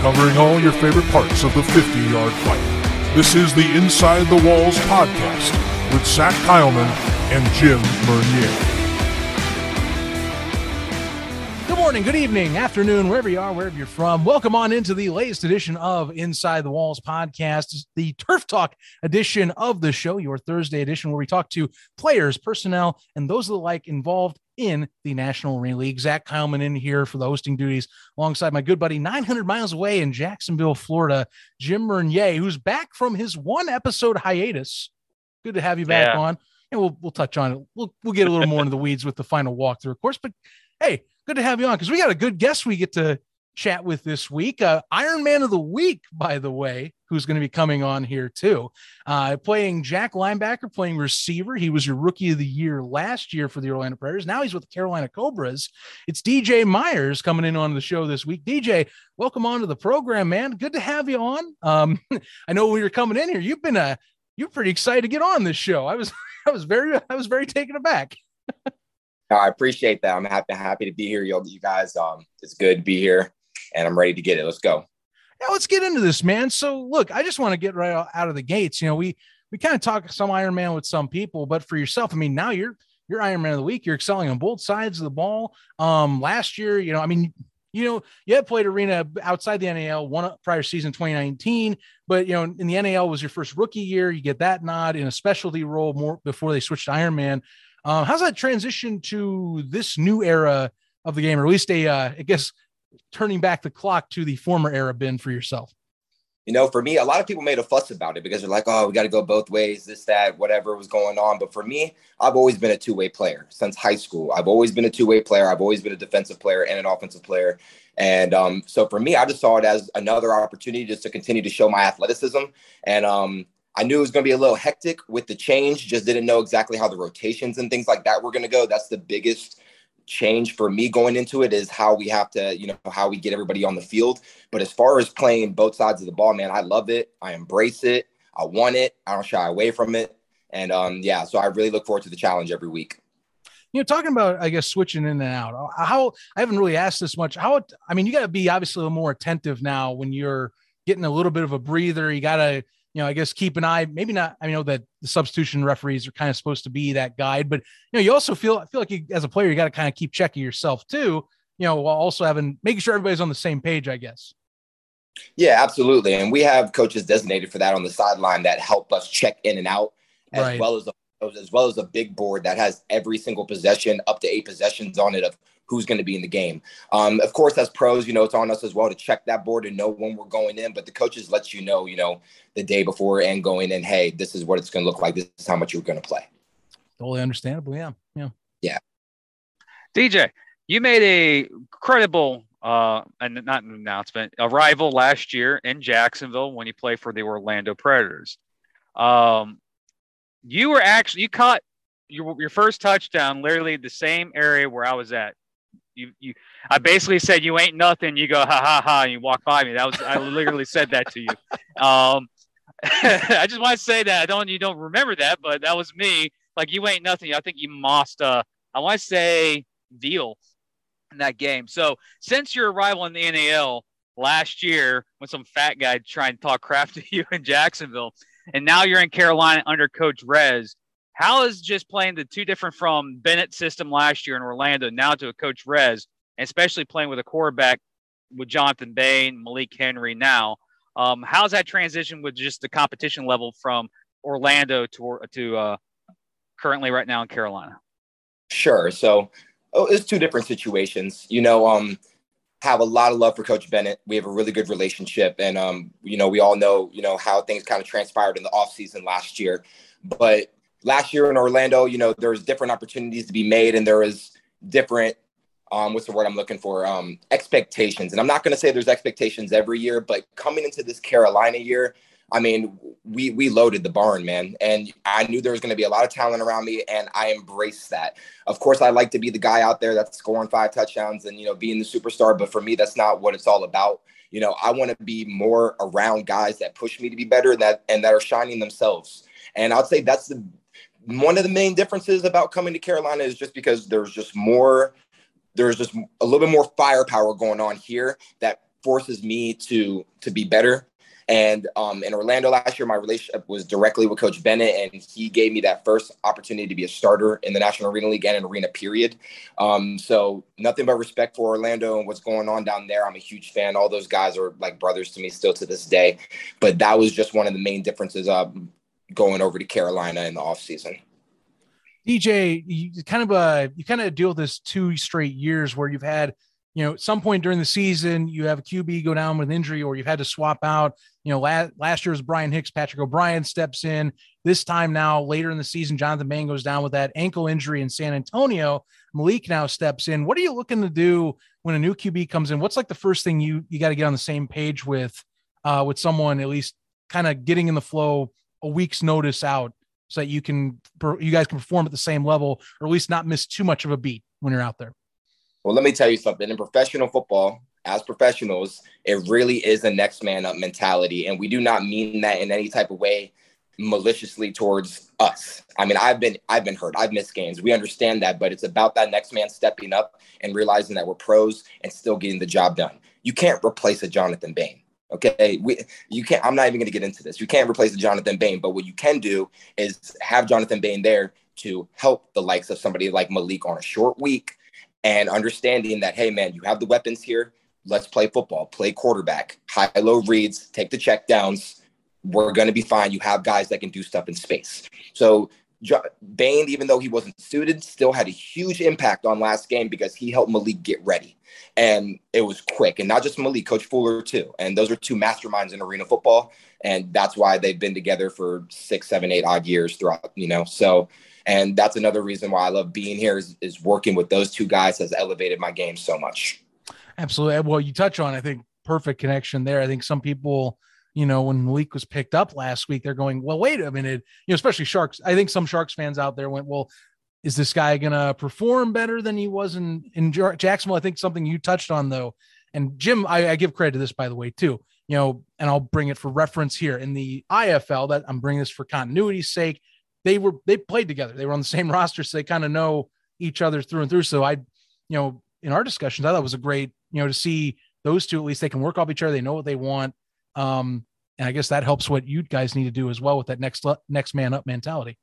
covering all your favorite parts of the 50 yard fight. This is the Inside the Walls podcast with Zach Kyleman and Jim Mernier. Morning, good evening, afternoon, wherever you are, wherever you're from. Welcome on into the latest edition of Inside the Walls podcast, the Turf Talk edition of the show, your Thursday edition, where we talk to players, personnel, and those of the like involved in the National Arena League. Zach Kyleman in here for the hosting duties alongside my good buddy 900 miles away in Jacksonville, Florida, Jim Mernier, who's back from his one episode hiatus. Good to have you back Yeah. on. And we'll, we'll touch on it. We'll, we'll get a little more into the weeds with the final walkthrough, of course. But hey, good to have you on because we got a good guest we get to chat with this week. Uh, Iron Man of the Week, by the way, who's going to be coming on here too. Uh, playing Jack linebacker, playing receiver. He was your rookie of the year last year for the Orlando Predators. Now he's with the Carolina Cobras. It's DJ Myers coming in on the show this week. DJ, welcome on to the program, man. Good to have you on. Um, I know when you're coming in here, you've been uh, you're pretty excited to get on this show. I was I was very I was very taken aback. No, I appreciate that. I'm happy happy to be here, you guys. Um, it's good to be here, and I'm ready to get it. Let's go. Now let's get into this, man. So, look, I just want to get right out- of the gates. You know, we we kind of talk some Iron Man with some people, but for yourself, I mean, now you're you're Iron Man of the week. You're excelling on both sides of the ball. Um, last year, you know, I mean, you know, you had played arena outside the NAL one prior season 2019, but you know, in the NAL was your first rookie year. You get that nod in a specialty role more before they switched to Iron Man. Um, how's that transition to this new era of the game, or at least a, uh, I guess, turning back the clock to the former era been for yourself? You know, for me, a lot of people made a fuss about it because they're like, "Oh, we got to go both ways, this, that, whatever was going on." But for me, I've always been a two-way player since high school. I've always been a two-way player. I've always been a defensive player and an offensive player. And um, so for me, I just saw it as another opportunity just to continue to show my athleticism. And um, I knew it was going to be a little hectic with the change. Just didn't know exactly how the rotations and things like that were going to go. That's the biggest change for me going into it is how we have to, you know, how we get everybody on the field. But as far as playing both sides of the ball, man, I love it. I embrace it. I want it. I don't shy away from it. And um, yeah, so I really look forward to the challenge every week. you know, talking about, I guess, switching in and out, uh, how I haven't really asked this much. How, I mean, you got to be obviously a little more attentive now when you're getting a little bit of a breather. You got to, you know, I guess keep an eye, maybe not, I know that the substitution referees are kind of supposed to be that guide, but, you know, you also feel, I feel like you, as a player, you got to kind of keep checking yourself too, you know, while also having, making sure everybody's on the same page, I guess. Yeah, absolutely. And we have coaches designated for that on the sideline that help us check in and out, as Right. well as a, as well as a big board that has every single possession, up to eight possessions on it of who's going to be in the game. Um, of course, as pros, you know, it's on us as well to check that board and know when we're going in. But the coaches let you know, you know, the day before and going in, hey, this is what it's going to look like. This is how much you're going to play. Totally understandable. Yeah. Yeah. Yeah. DJ, you made a credible uh and not an announcement arrival last year in Jacksonville when you played for the Orlando Predators. Um you were actually you caught your your first touchdown literally the same area where I was at. You you I basically said you ain't nothing. You go ha ha ha and you walk by me. That was I literally said that to you. Um I just want to say that I don't you don't remember that, but that was me. Like you ain't nothing. I think you mossed uh I want to say deal in that game. So since your arrival in the NAL last year, when some fat guy tried to talk crap to you in Jacksonville, and now you're in Carolina under Coach Rez, how is just playing the two different from Bennett system last year in Orlando now to a Coach Rez, especially playing with a quarterback with Jonathan Bain, Malik Henry now? Um, how's that transition with just the competition level from Orlando to to uh, currently right now in Carolina? Sure. So oh, it's two different situations. You know, um, have a lot of love for Coach Bennett. We have a really good relationship, and um, you know, we all know, you know, how things kind of transpired in the offseason last year. But last year in Orlando, you know, there's different opportunities to be made, and there is different. Um, what's the word I'm looking for? Um, expectations. And I'm not going to say there's expectations every year, but coming into this Carolina year, I mean, we we loaded the barn, man, and I knew there was going to be a lot of talent around me, and I embraced that. Of course, I like to be the guy out there that's scoring five touchdowns and you know being the superstar, but for me, that's not what it's all about. You know, I want to be more around guys that push me to be better, and that and that are shining themselves. And I'd say that's the one of the main differences about coming to Carolina is just because there's just more, there's just a little bit more firepower going on here that forces me to to be better. And um, in Orlando last year, my relationship was directly with Coach Bennett, and he gave me that first opportunity to be a starter in the National Arena League and an arena period. Um, so nothing but respect for Orlando and what's going on down there. I'm a huge fan. All those guys are like brothers to me still to this day. But that was just one of the main differences of going over to Carolina in the offseason. DJ, you kind of uh you kind of deal with this two straight years where you've had you know, at some point during the season, you have a QB go down with an injury, or you've had to swap out. You know, last, last year's Brian Hicks, Patrick O'Brien steps in. This time now, later in the season, Jonathan Bain goes down with that ankle injury in San Antonio. Malik now steps in. What are you looking to do when a new QB comes in? What's like the first thing you you got to get on the same page with, uh, with someone at least kind of getting in the flow a week's notice out, so that you can you guys can perform at the same level, or at least not miss too much of a beat when you're out there. Well, let me tell you something. In professional football, as professionals, it really is a next man up mentality. And we do not mean that in any type of way maliciously towards us. I mean, I've been I've been hurt. I've missed games. We understand that, but it's about that next man stepping up and realizing that we're pros and still getting the job done. You can't replace a Jonathan Bain. Okay. We you can't I'm not even gonna get into this. You can't replace Jonathan Bain, but what you can do is have Jonathan Bain there to help the likes of somebody like Malik on a short week and understanding that, hey, man, you have the weapons here. Let's play football, play quarterback, high low reads, take the check downs. We're going to be fine. You have guys that can do stuff in space. So, Bain, even though he wasn't suited, still had a huge impact on last game because he helped Malik get ready. And it was quick. And not just Malik, Coach Fuller, too. And those are two masterminds in arena football. And that's why they've been together for six, seven, eight odd years throughout, you know. So and that's another reason why I love being here is, is working with those two guys has elevated my game so much. Absolutely. Well, you touch on, I think, perfect connection there. I think some people, you know, when Malik was picked up last week, they're going, well, wait a minute, you know, especially Sharks. I think some Sharks fans out there went, well, is this guy going to perform better than he was in, in Jacksonville? I think something you touched on though. And Jim, I, I give credit to this, by the way, too, you know, and I'll bring it for reference here in the IFL that I'm bringing this for continuity's sake they were they played together. They were on the same roster, so they kind of know each other through and through. So I, you know, in our discussions, I thought it was a great, you know, to see those two at least they can work off each other. They know what they want. Um, and I guess that helps what you guys need to do as well with that next next man up mentality.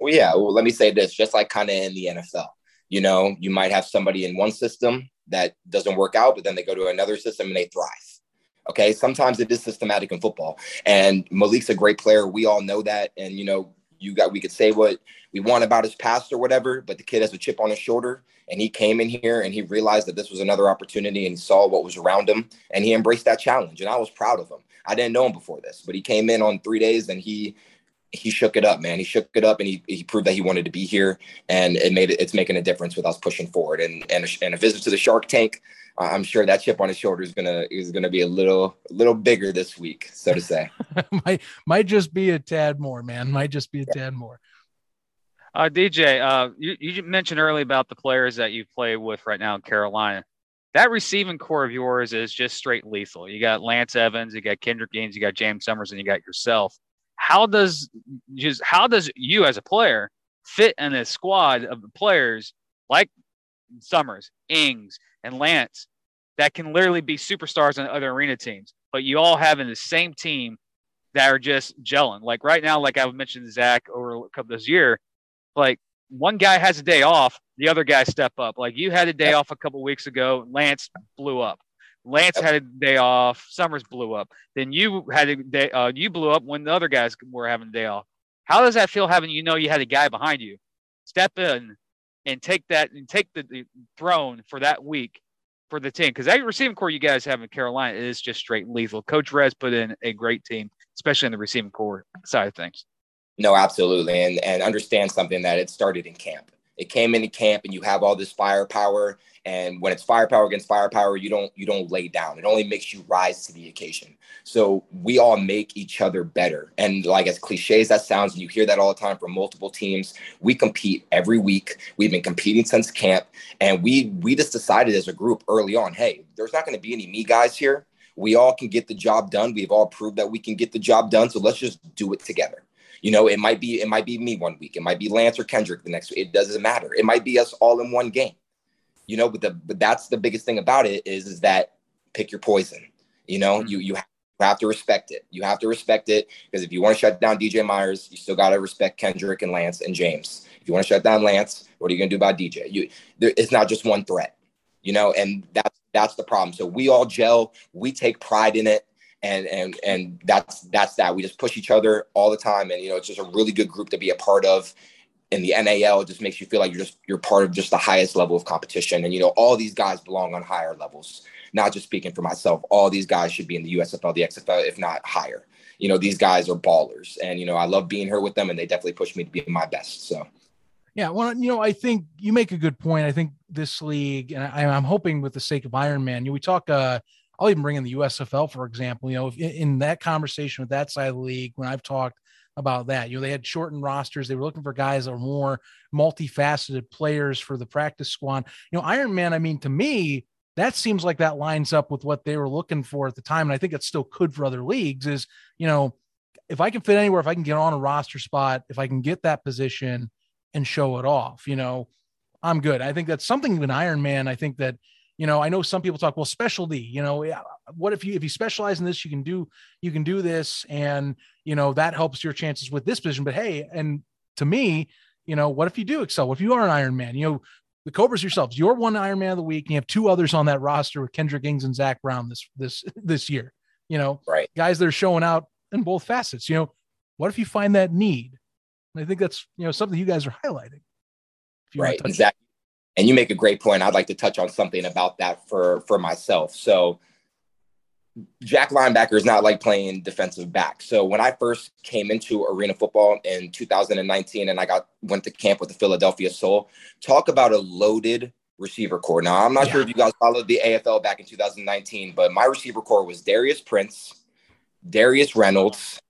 Well, yeah. Well, let me say this: just like kind of in the NFL, you know, you might have somebody in one system that doesn't work out, but then they go to another system and they thrive. Okay. Sometimes it is systematic in football. And Malik's a great player. We all know that. And, you know, you got we could say what we want about his past or whatever, but the kid has a chip on his shoulder and he came in here and he realized that this was another opportunity and he saw what was around him and he embraced that challenge and I was proud of him. I didn't know him before this, but he came in on 3 days and he he shook it up, man. He shook it up and he, he proved that he wanted to be here and it made it it's making a difference with us pushing forward and and a, and a visit to the Shark Tank I'm sure that chip on his shoulder is gonna is gonna be a little a little bigger this week, so to say. might might just be a tad more, man. Might just be a yeah. tad more. Uh, DJ, uh, you, you mentioned earlier about the players that you play with right now in Carolina. That receiving corps of yours is just straight lethal. You got Lance Evans, you got Kendrick Ings, you got James Summers, and you got yourself. How does just how does you as a player fit in a squad of players like Summers, Ings, and Lance that can literally be superstars on other arena teams, but you all have in the same team that are just gelling. Like right now, like I've mentioned Zach over a couple this year, like one guy has a day off, the other guy step up. Like you had a day off a couple weeks ago, Lance blew up. Lance had a day off, Summers blew up. Then you had a day, uh, you blew up when the other guys were having a day off. How does that feel having you know you had a guy behind you step in and take that and take the, the throne for that week for the team because that receiving corps you guys have in Carolina is just straight lethal. Coach Rez put in a great team, especially in the receiving corps side of things. No, absolutely, and and understand something that it started in camp. It came into camp, and you have all this firepower. And when it's firepower against firepower, you don't you don't lay down. It only makes you rise to the occasion. So we all make each other better. And like as cliche as that sounds, and you hear that all the time from multiple teams, we compete every week. We've been competing since camp, and we we just decided as a group early on, hey, there's not going to be any me guys here. We all can get the job done. We've all proved that we can get the job done. So let's just do it together. You know, it might be it might be me one week. It might be Lance or Kendrick the next week. It doesn't matter. It might be us all in one game. You know, but the but that's the biggest thing about it is is that pick your poison. You know, mm-hmm. you you have to respect it. You have to respect it because if you want to shut down DJ Myers, you still got to respect Kendrick and Lance and James. If you want to shut down Lance, what are you going to do about DJ? You, there, it's not just one threat, you know, and that's that's the problem. So we all gel. We take pride in it, and and and that's that's that. We just push each other all the time, and you know, it's just a really good group to be a part of. In the NAL, it just makes you feel like you're just you're part of just the highest level of competition, and you know, all these guys belong on higher levels not just speaking for myself, all these guys should be in the USFL, the XFL, if not higher. You know, these guys are ballers. And, you know, I love being here with them and they definitely push me to be my best. So, yeah, well, you know, I think you make a good point. I think this league, and I, am hoping with the sake of Iron Man, you know, we talk, uh, I'll even bring in the USFL, for example, you know, in that conversation with that side of the league, when I've talked about that, you know, they had shortened rosters. They were looking for guys that were more multifaceted players for the practice squad. You know, Iron Man, I mean, to me, that seems like that lines up with what they were looking for at the time. And I think it still could for other leagues is, you know, if I can fit anywhere, if I can get on a roster spot, if I can get that position and show it off, you know, I'm good. I think that's something even Iron Man. I think that, you know, I know some people talk, well, specialty, you know, what if you, if you specialize in this, you can do, you can do this. And, you know, that helps your chances with this position. But Hey, and to me, you know, what if you do excel? What if you are an Iron Man? You know, the Cobras yourselves, you're one Iron Man of the week, and you have two others on that roster with Kendrick Ings and Zach Brown this this this year. You know, right? Guys that are showing out in both facets. You know, what if you find that need? And I think that's you know something you guys are highlighting. right, exactly. And you make a great point. I'd like to touch on something about that for for myself. So Jack linebacker is not like playing defensive back. So when I first came into arena football in 2019 and I got went to camp with the Philadelphia Soul, talk about a loaded receiver corps. Now I'm not yeah. sure if you guys followed the AFL back in 2019, but my receiver corps was Darius Prince, Darius Reynolds,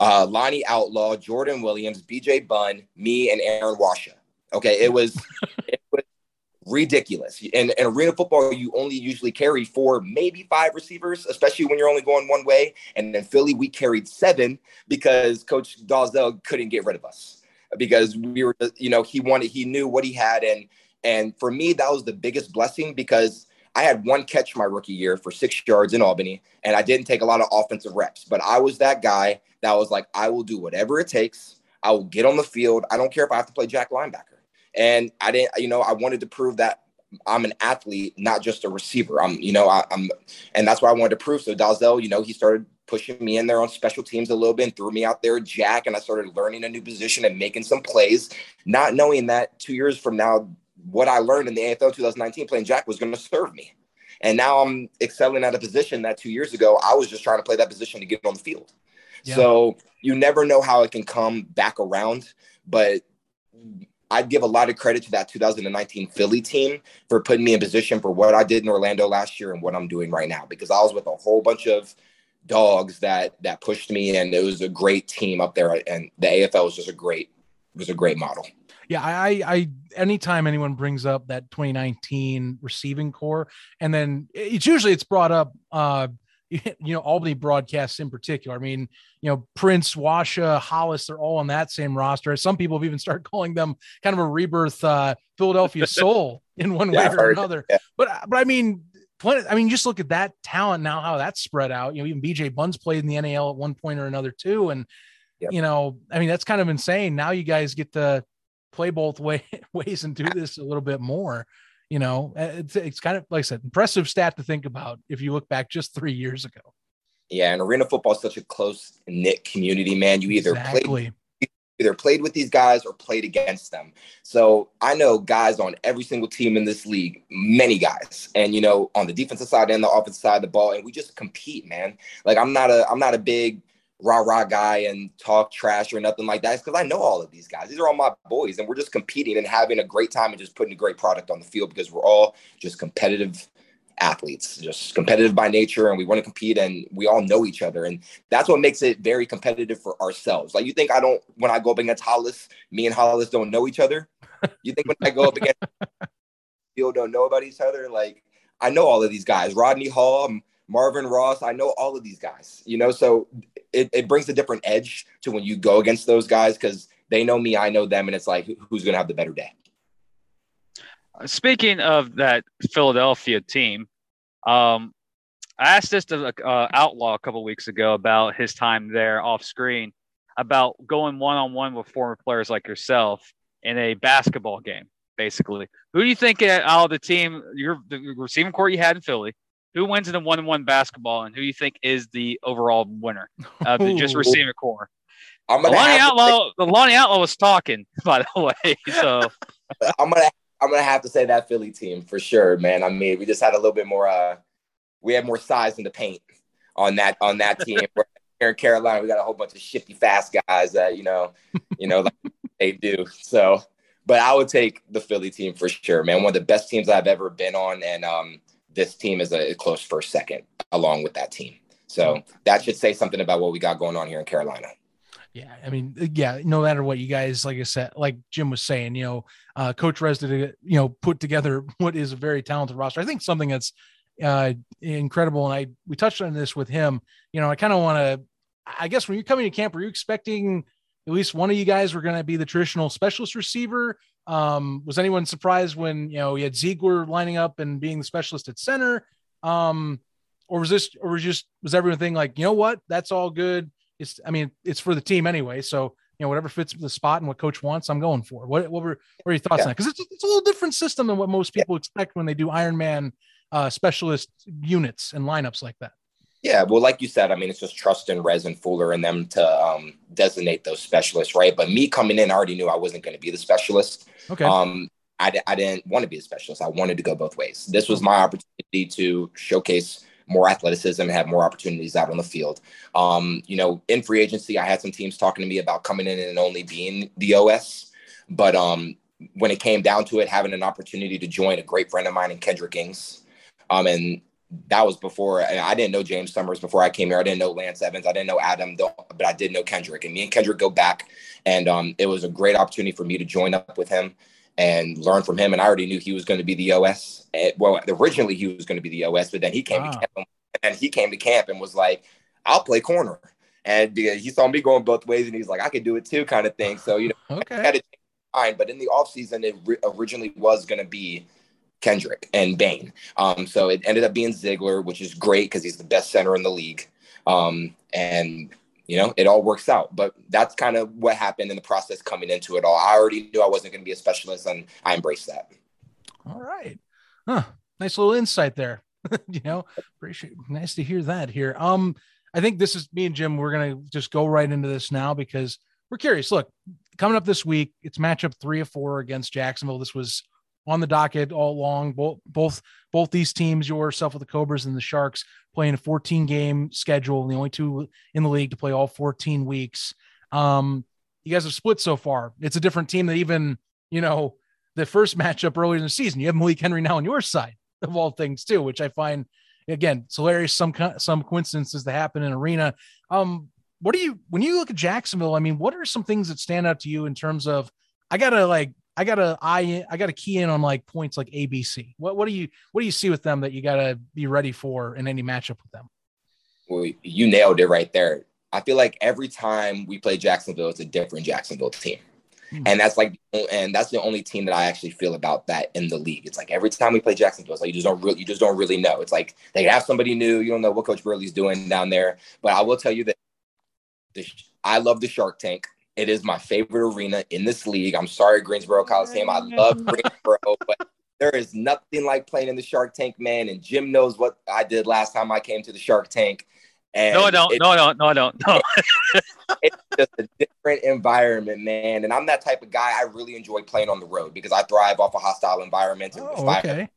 uh, Lonnie Outlaw, Jordan Williams, BJ Bunn, me, and Aaron Washa. Okay, it was it was ridiculous. In, in arena football, you only usually carry four, maybe five receivers, especially when you're only going one way. And in Philly, we carried seven because Coach Dolezel couldn't get rid of us because we were, you know, he wanted, he knew what he had. And, and for me, that was the biggest blessing because I had one catch my rookie year for six yards in Albany, and I didn't take a lot of offensive reps. But I was that guy that was like, I will do whatever it takes. I will get on the field. I don't care if I have to play Jack linebacker. And I didn't, you know, I wanted to prove that I'm an athlete, not just a receiver. I'm, you know, I, am and that's what I wanted to prove. So Dolezel, you know, he started pushing me in there on special teams a little bit and threw me out there, Jack, and I started learning a new position and making some plays, not knowing that two years from now, what I learned in the AFL 2019 playing Jack was going to serve me. And now I'm excelling at a position that two years ago I was just trying to play that position to get on the field. Yeah. So you never know how it can come back around, but I'd give a lot of credit to that 2019 Philly team for putting me in position for what I did in Orlando last year and what I'm doing right now because I was with a whole bunch of dogs that that pushed me and it was a great team up there and the AFL was just a great was a great model. Yeah, I, I, anytime anyone brings up that 2019 receiving corps, and then it's usually it's brought up, uh, you know, Albany broadcasts in particular. I mean, you know, Prince, Washa, Hollis, they're all on that same roster. Some people have even started calling them kind of a rebirth uh, Philadelphia Soul in one way or another. Yeah. But but I mean, I mean, just look at that talent now, how that's spread out. You know, even BJ Bunn's played in the NAL at one point or another too, and yep. you know, I mean, that's kind of insane. Now you guys get to play both way, ways and do this a little bit more. You know, it's, it's kind of like I said, impressive stat to think about if you look back just three years ago. Yeah, and arena football is such a close knit community, man. You either exactly. play either played with these guys or played against them. So I know guys on every single team in this league, many guys, and you know, on the defensive side and the offensive side of the ball, and we just compete, man. Like I'm not a I'm not a big rah rah guy and talk trash or nothing like that. It's because I know all of these guys. These are all my boys, and we're just competing and having a great time and just putting a great product on the field because we're all just competitive athletes, just competitive by nature, and we want to compete, and we all know each other, and that's what makes it very competitive for ourselves. Like you think I don't when I go up against Hollis, me and Hollis don't know each other. You think when I go up against people don't know about each other? Like I know all of these guys, Rodney Hall. Marvin Ross, I know all of these guys, you know, so it, it brings a different edge to when you go against those guys because they know me, I know them, and it's like who's going to have the better day. Speaking of that Philadelphia team, um, I asked this to uh, Outlaw a couple weeks ago about his time there off screen, about going one on one with former players like yourself in a basketball game. Basically, who do you think out of the team, your the receiving court you had in Philly, who wins in the one on one basketball, and who you think is the overall winner of the just receiving core? I'm gonna Lonnie Outlaw. The Lonnie Outlaw was talking, by the way. So I'm gonna I'm gonna have to say that Philly team for sure, man. I mean, we just had a little bit more. uh We had more size in the paint on that on that team. Here in Carolina, we got a whole bunch of shifty, fast guys that you know, you know, like they do. So, but I would take the Philly team for sure, man. One of the best teams I've ever been on, and um, this team is a close first, second, along with that team. So that should say something about what we got going on here in Carolina. Yeah, I mean, yeah, no matter what you guys, like I said, like Jim was saying, you know, uh, Coach Rez did, you know, put together what is a very talented roster. I think something that's uh, incredible, and I we touched on this with him. You know, I kind of want to, I guess, when you're coming to camp, are you expecting at least one of you guys were going to be the traditional specialist receiver? Um, was anyone surprised when you know you had Ziegler lining up and being the specialist at center? Um, or was this, or was just was everyone thinking like, you know what, that's all good it's I mean it's for the team anyway. So you know whatever fits the spot and what coach wants, I'm going for. What what were, what are your thoughts yeah. on that? Because it's, it's a little different system than what most people yeah. expect when they do Ironman uh, specialist units and lineups like that. Yeah, well, like you said, I mean, it's just trust in Rez and Fuller and them to um, designate those specialists, right? But me coming in, I already knew I wasn't going to be the specialist. Okay. Um, I, I didn't want to be a specialist. I wanted to go both ways. This was my opportunity to showcase more athleticism and have more opportunities out on the field. Um, you know, in free agency, I had some teams talking to me about coming in and only being the OS, but um, when it came down to it, having an opportunity to join a great friend of mine in Kendrick Ings, um, and that was before I didn't know James Summers before I came here. I didn't know Lance Evans. I didn't know Adam, but I did know Kendrick. And me and Kendrick go back, and um, it was a great opportunity for me to join up with him and learn from him. And I already knew he was going to be the OS. And, well, originally he was going to be the OS, but then he came wow. to camp and he came to camp and was like, "I'll play corner." And he saw me going both ways, and he's like, "I could do it too," kind of thing. So you know, okay. had to change mind. But in the offseason, it re- originally was going to be Kendrick and Bain. Um, so it ended up being Ziegler, which is great because he's the best center in the league. Um, and you know, it all works out. But that's kind of what happened in the process coming into it all. I already knew I wasn't going to be a specialist, and I embraced that. All right. Huh. Nice little insight there. you know, appreciate nice to hear that here. Um, I think this is me and Jim. We're gonna just go right into this now because we're curious. Look, coming up this week, it's matchup three of four against Jacksonville. This was on the docket all along. Both both both these teams, yourself with the Cobras and the Sharks, playing a 14 game schedule, and the only two in the league to play all 14 weeks. Um, you guys have split so far. It's a different team that even you know the first matchup earlier in the season. You have Malik Henry now on your side of all things too, which I find again it's hilarious. Some some coincidences that happen in arena. Um, what do you when you look at Jacksonville? I mean, what are some things that stand out to you in terms of I gotta like I gotta I I gotta key in on like points like ABC. What what do you what do you see with them that you gotta be ready for in any matchup with them? Well, you nailed it right there. I feel like every time we play Jacksonville, it's a different Jacksonville team. Mm-hmm. And that's like, and that's the only team that I actually feel about that in the league. It's like every time we play Jacksonville, it's like you just don't really, you just don't really know. It's like they have somebody new. You don't know what Coach Burley's doing down there. But I will tell you that the, I love the Shark Tank. It is my favorite arena in this league. I'm sorry, Greensboro Coliseum. I love Greensboro, but there is nothing like playing in the Shark Tank, man. And Jim knows what I did last time I came to the Shark Tank. And no, I don't. It, no, I don't. No, I don't. No. it's just a different environment, man. And I'm that type of guy. I really enjoy playing on the road because I thrive off a hostile environment. Oh, okay.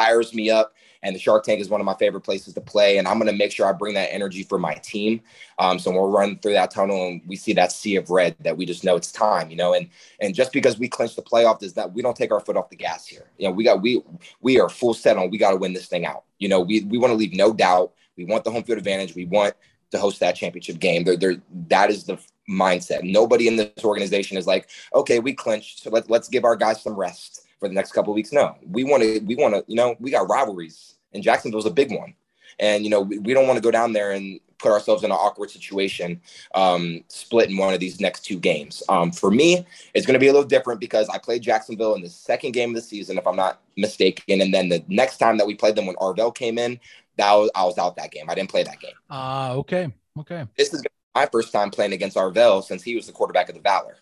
Fires me up and the Shark Tank is one of my favorite places to play. And I'm going to make sure I bring that energy for my team. Um, so we'll run through that tunnel and we see that sea of red, that we just know it's time, you know. And and just because we clinch the playoff does that we don't take our foot off the gas here. You know, we got we we are full set on we got to win this thing out. You know, we we want to leave no doubt. We want the home field advantage. We want to host that championship game. They're, they're, that is the mindset. Nobody in this organization is like, okay, we clinched, so let, let's give our guys some rest for the next couple weeks. No, we want to, we want to, you know, we got rivalries, and Jacksonville's a big one, and you know, we, we don't want to go down there and put ourselves in an awkward situation, um, split in one of these next two games. Um, for me, it's going to be a little different because I played Jacksonville in the second game of the season, if I'm not mistaken, and then the next time that we played them when Arvell came in, that was I was out that game. I didn't play that game. Ah, uh, okay, okay. This is my first time playing against Arvell since he was the quarterback of the Valor.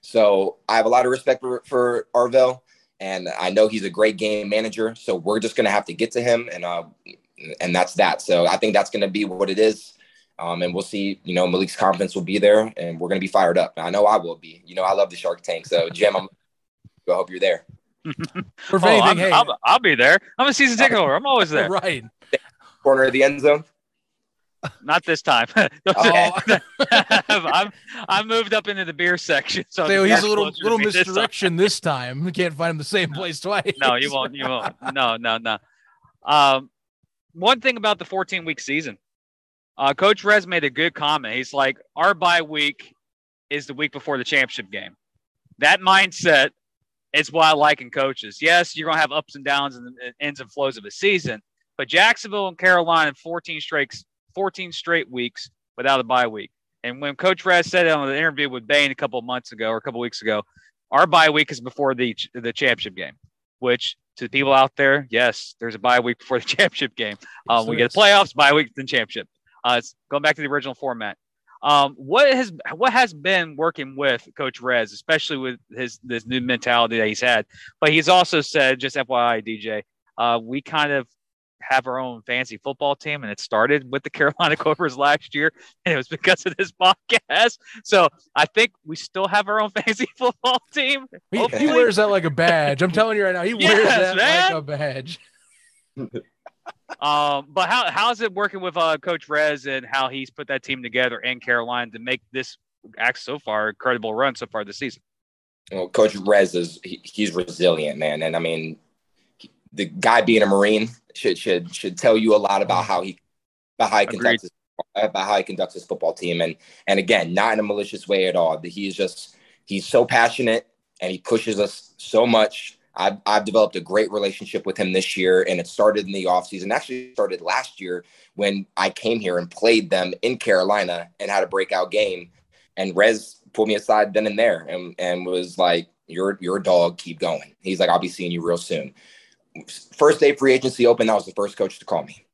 So I have a lot of respect for, for Arvell, and I know he's a great game manager. So we're just gonna have to get to him, and uh, and that's that. So I think that's gonna be what it is. Um, and we'll see. You know, Malik's confidence will be there, and we're gonna be fired up. I know I will be. You know, I love the Shark Tank. So Jim, I'm, I hope you're there. For oh, anything, hey, I'll, I'll, be there. I'm a season ticket holder. I'm always there. right. Corner of the end zone. Not this time. oh. I'm I moved up into the beer section, so, so he's a little little misdirection this, this time. We can't find him the same place twice. no, you won't. You won't. No, no, no. Um, one thing about the 14 week season, uh, Coach Rez made a good comment. He's like, our bye week is the week before the championship game. That mindset is what I like in coaches. Yes, you're gonna have ups and downs and ends and flows of a season, but Jacksonville and Carolina in 14 straight 14 straight weeks without a bye week. And when Coach Rez said it on the interview with Bain a couple months ago or a couple weeks ago, our bye week is before the the championship game. Which to the people out there, yes, there's a bye week before the championship game. Um, we get the playoffs, bye week, then championship. Uh, it's going back to the original format. Um, what has what has been working with Coach Rez, especially with his this new mentality that he's had? But he's also said, just FYI, DJ, uh, we kind of have our own fancy football team, and it started with the Carolina Cobras last year, and it was because of this podcast. So I think we still have our own fancy football team. He, he wears that like a badge. I'm telling you right now, he wears that man. like a badge. um, but how how's it working with uh, Coach Rez and how he's put that team together in Carolina to make this act so far incredible run so far this season? Well, Coach Rez is he, he's resilient, man, and I mean the guy being a Marine should should should tell you a lot about how he about how he conducts his, about how he conducts his football team. And and again not in a malicious way at all. He's just he's so passionate and he pushes us so much. I've, I've developed a great relationship with him this year and it started in the offseason. Actually started last year when i came here and played them in carolina and had a breakout game. And rez pulled me aside then and there and, and was like you're, you're a dog. Keep going. He's like i'll be seeing you real soon first day free agency open, that was the first coach to call me.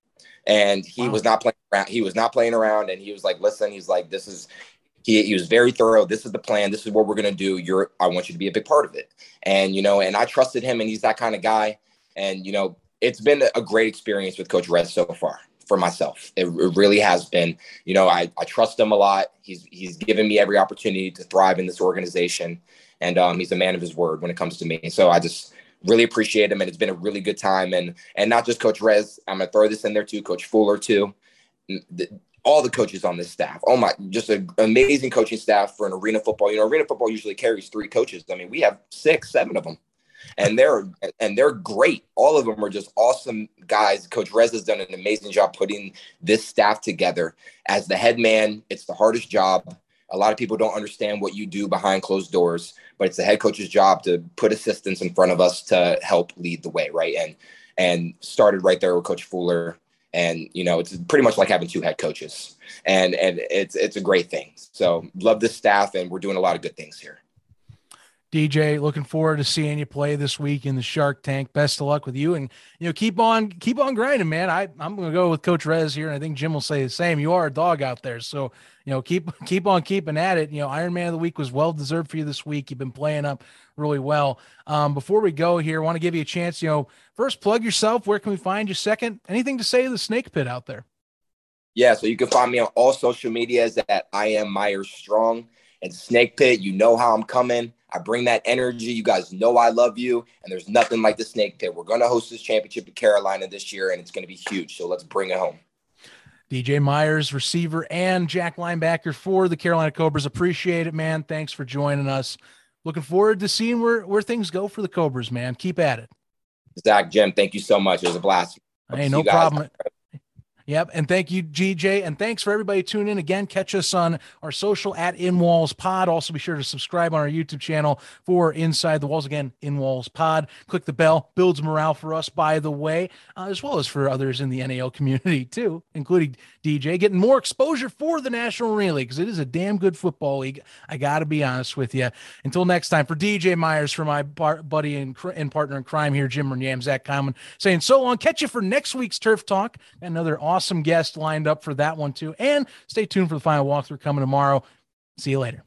And he wow. was not playing around. He was not playing around. And he was like, listen, he's like, this is, he, he was very thorough. This is the plan. This is what we're going to do. You're, I want you to be a big part of it. And, you know, and I trusted him and he's that kind of guy. And, you know, it's been a great experience with Coach Rez so far for myself. It, it, really has been. You know, I, I trust him a lot. He's he's given me every opportunity to thrive in this organization, and um, he's a man of his word when it comes to me. So I just really appreciate him, and it's been a really good time. And and not just Coach Rez, I'm gonna throw this in there too, Coach Fuller too. The, all the coaches on this staff. Oh my, just an amazing coaching staff for an arena football. You know, arena football usually carries three coaches. I mean, we have six, seven of them, and they're and they're great. All of them are just awesome guys. Coach Rez has done an amazing job putting this staff together. As the head man, it's the hardest job. A lot of people don't understand what you do behind closed doors, but it's the head coach's job to put assistants in front of us to help lead the way, right? And and started right there with Coach Fuller. And you know, it's pretty much like having two head coaches, and and it's it's a great thing. So love this staff, and we're doing a lot of good things here. DJ, looking forward to seeing you play this week in the Shark Tank. Best of luck with you, and you know keep on keep on grinding, man. I I'm gonna go with Coach Rez here, and I think Jim will say the same. You are a dog out there, so you know keep keep on keeping at it. You know, Iron Man of the Week was well deserved for you this week. You've been playing up really well. Um, before we go here, want to give you a chance. You know, first plug yourself. Where can we find you? Second, anything to say to the Snake Pit out there? Yeah, so you can find me on all social medias at I am Myers Strong and Snake Pit. You know how I'm coming. I bring that energy. You guys know I love you, and there's nothing like the Snake Pit. We're going to host this championship in Carolina this year, and it's going to be huge. So let's bring it home. DJ Myers, receiver and Jack linebacker for the Carolina Cobras. Appreciate it, man. Thanks for joining us. Looking forward to seeing where, where things go for the Cobras, man. Keep at it. Zach, Jim, thank you so much. It was a blast. Hey, no problem. Yep. And thank you, DJ. And thanks for everybody tuning in again. Catch us on our social at In Walls Pod. Also, be sure to subscribe on our YouTube channel for Inside the Walls. Again, In Walls Pod. Click the bell, builds morale for us, by the way, uh, as well as for others in the NAL community, too, including DJ, getting more exposure for the National Arena League because it is a damn good football league. I got to be honest with you. Until next time, for DJ Myers, for my bar- buddy and, cr- and partner in crime here, Jim Renyam, Zach Kyleman, saying so long. Catch you for next week's Turf Talk. Another awesome awesome guest lined up for that one too. And stay tuned for the final walkthrough coming tomorrow. See you later.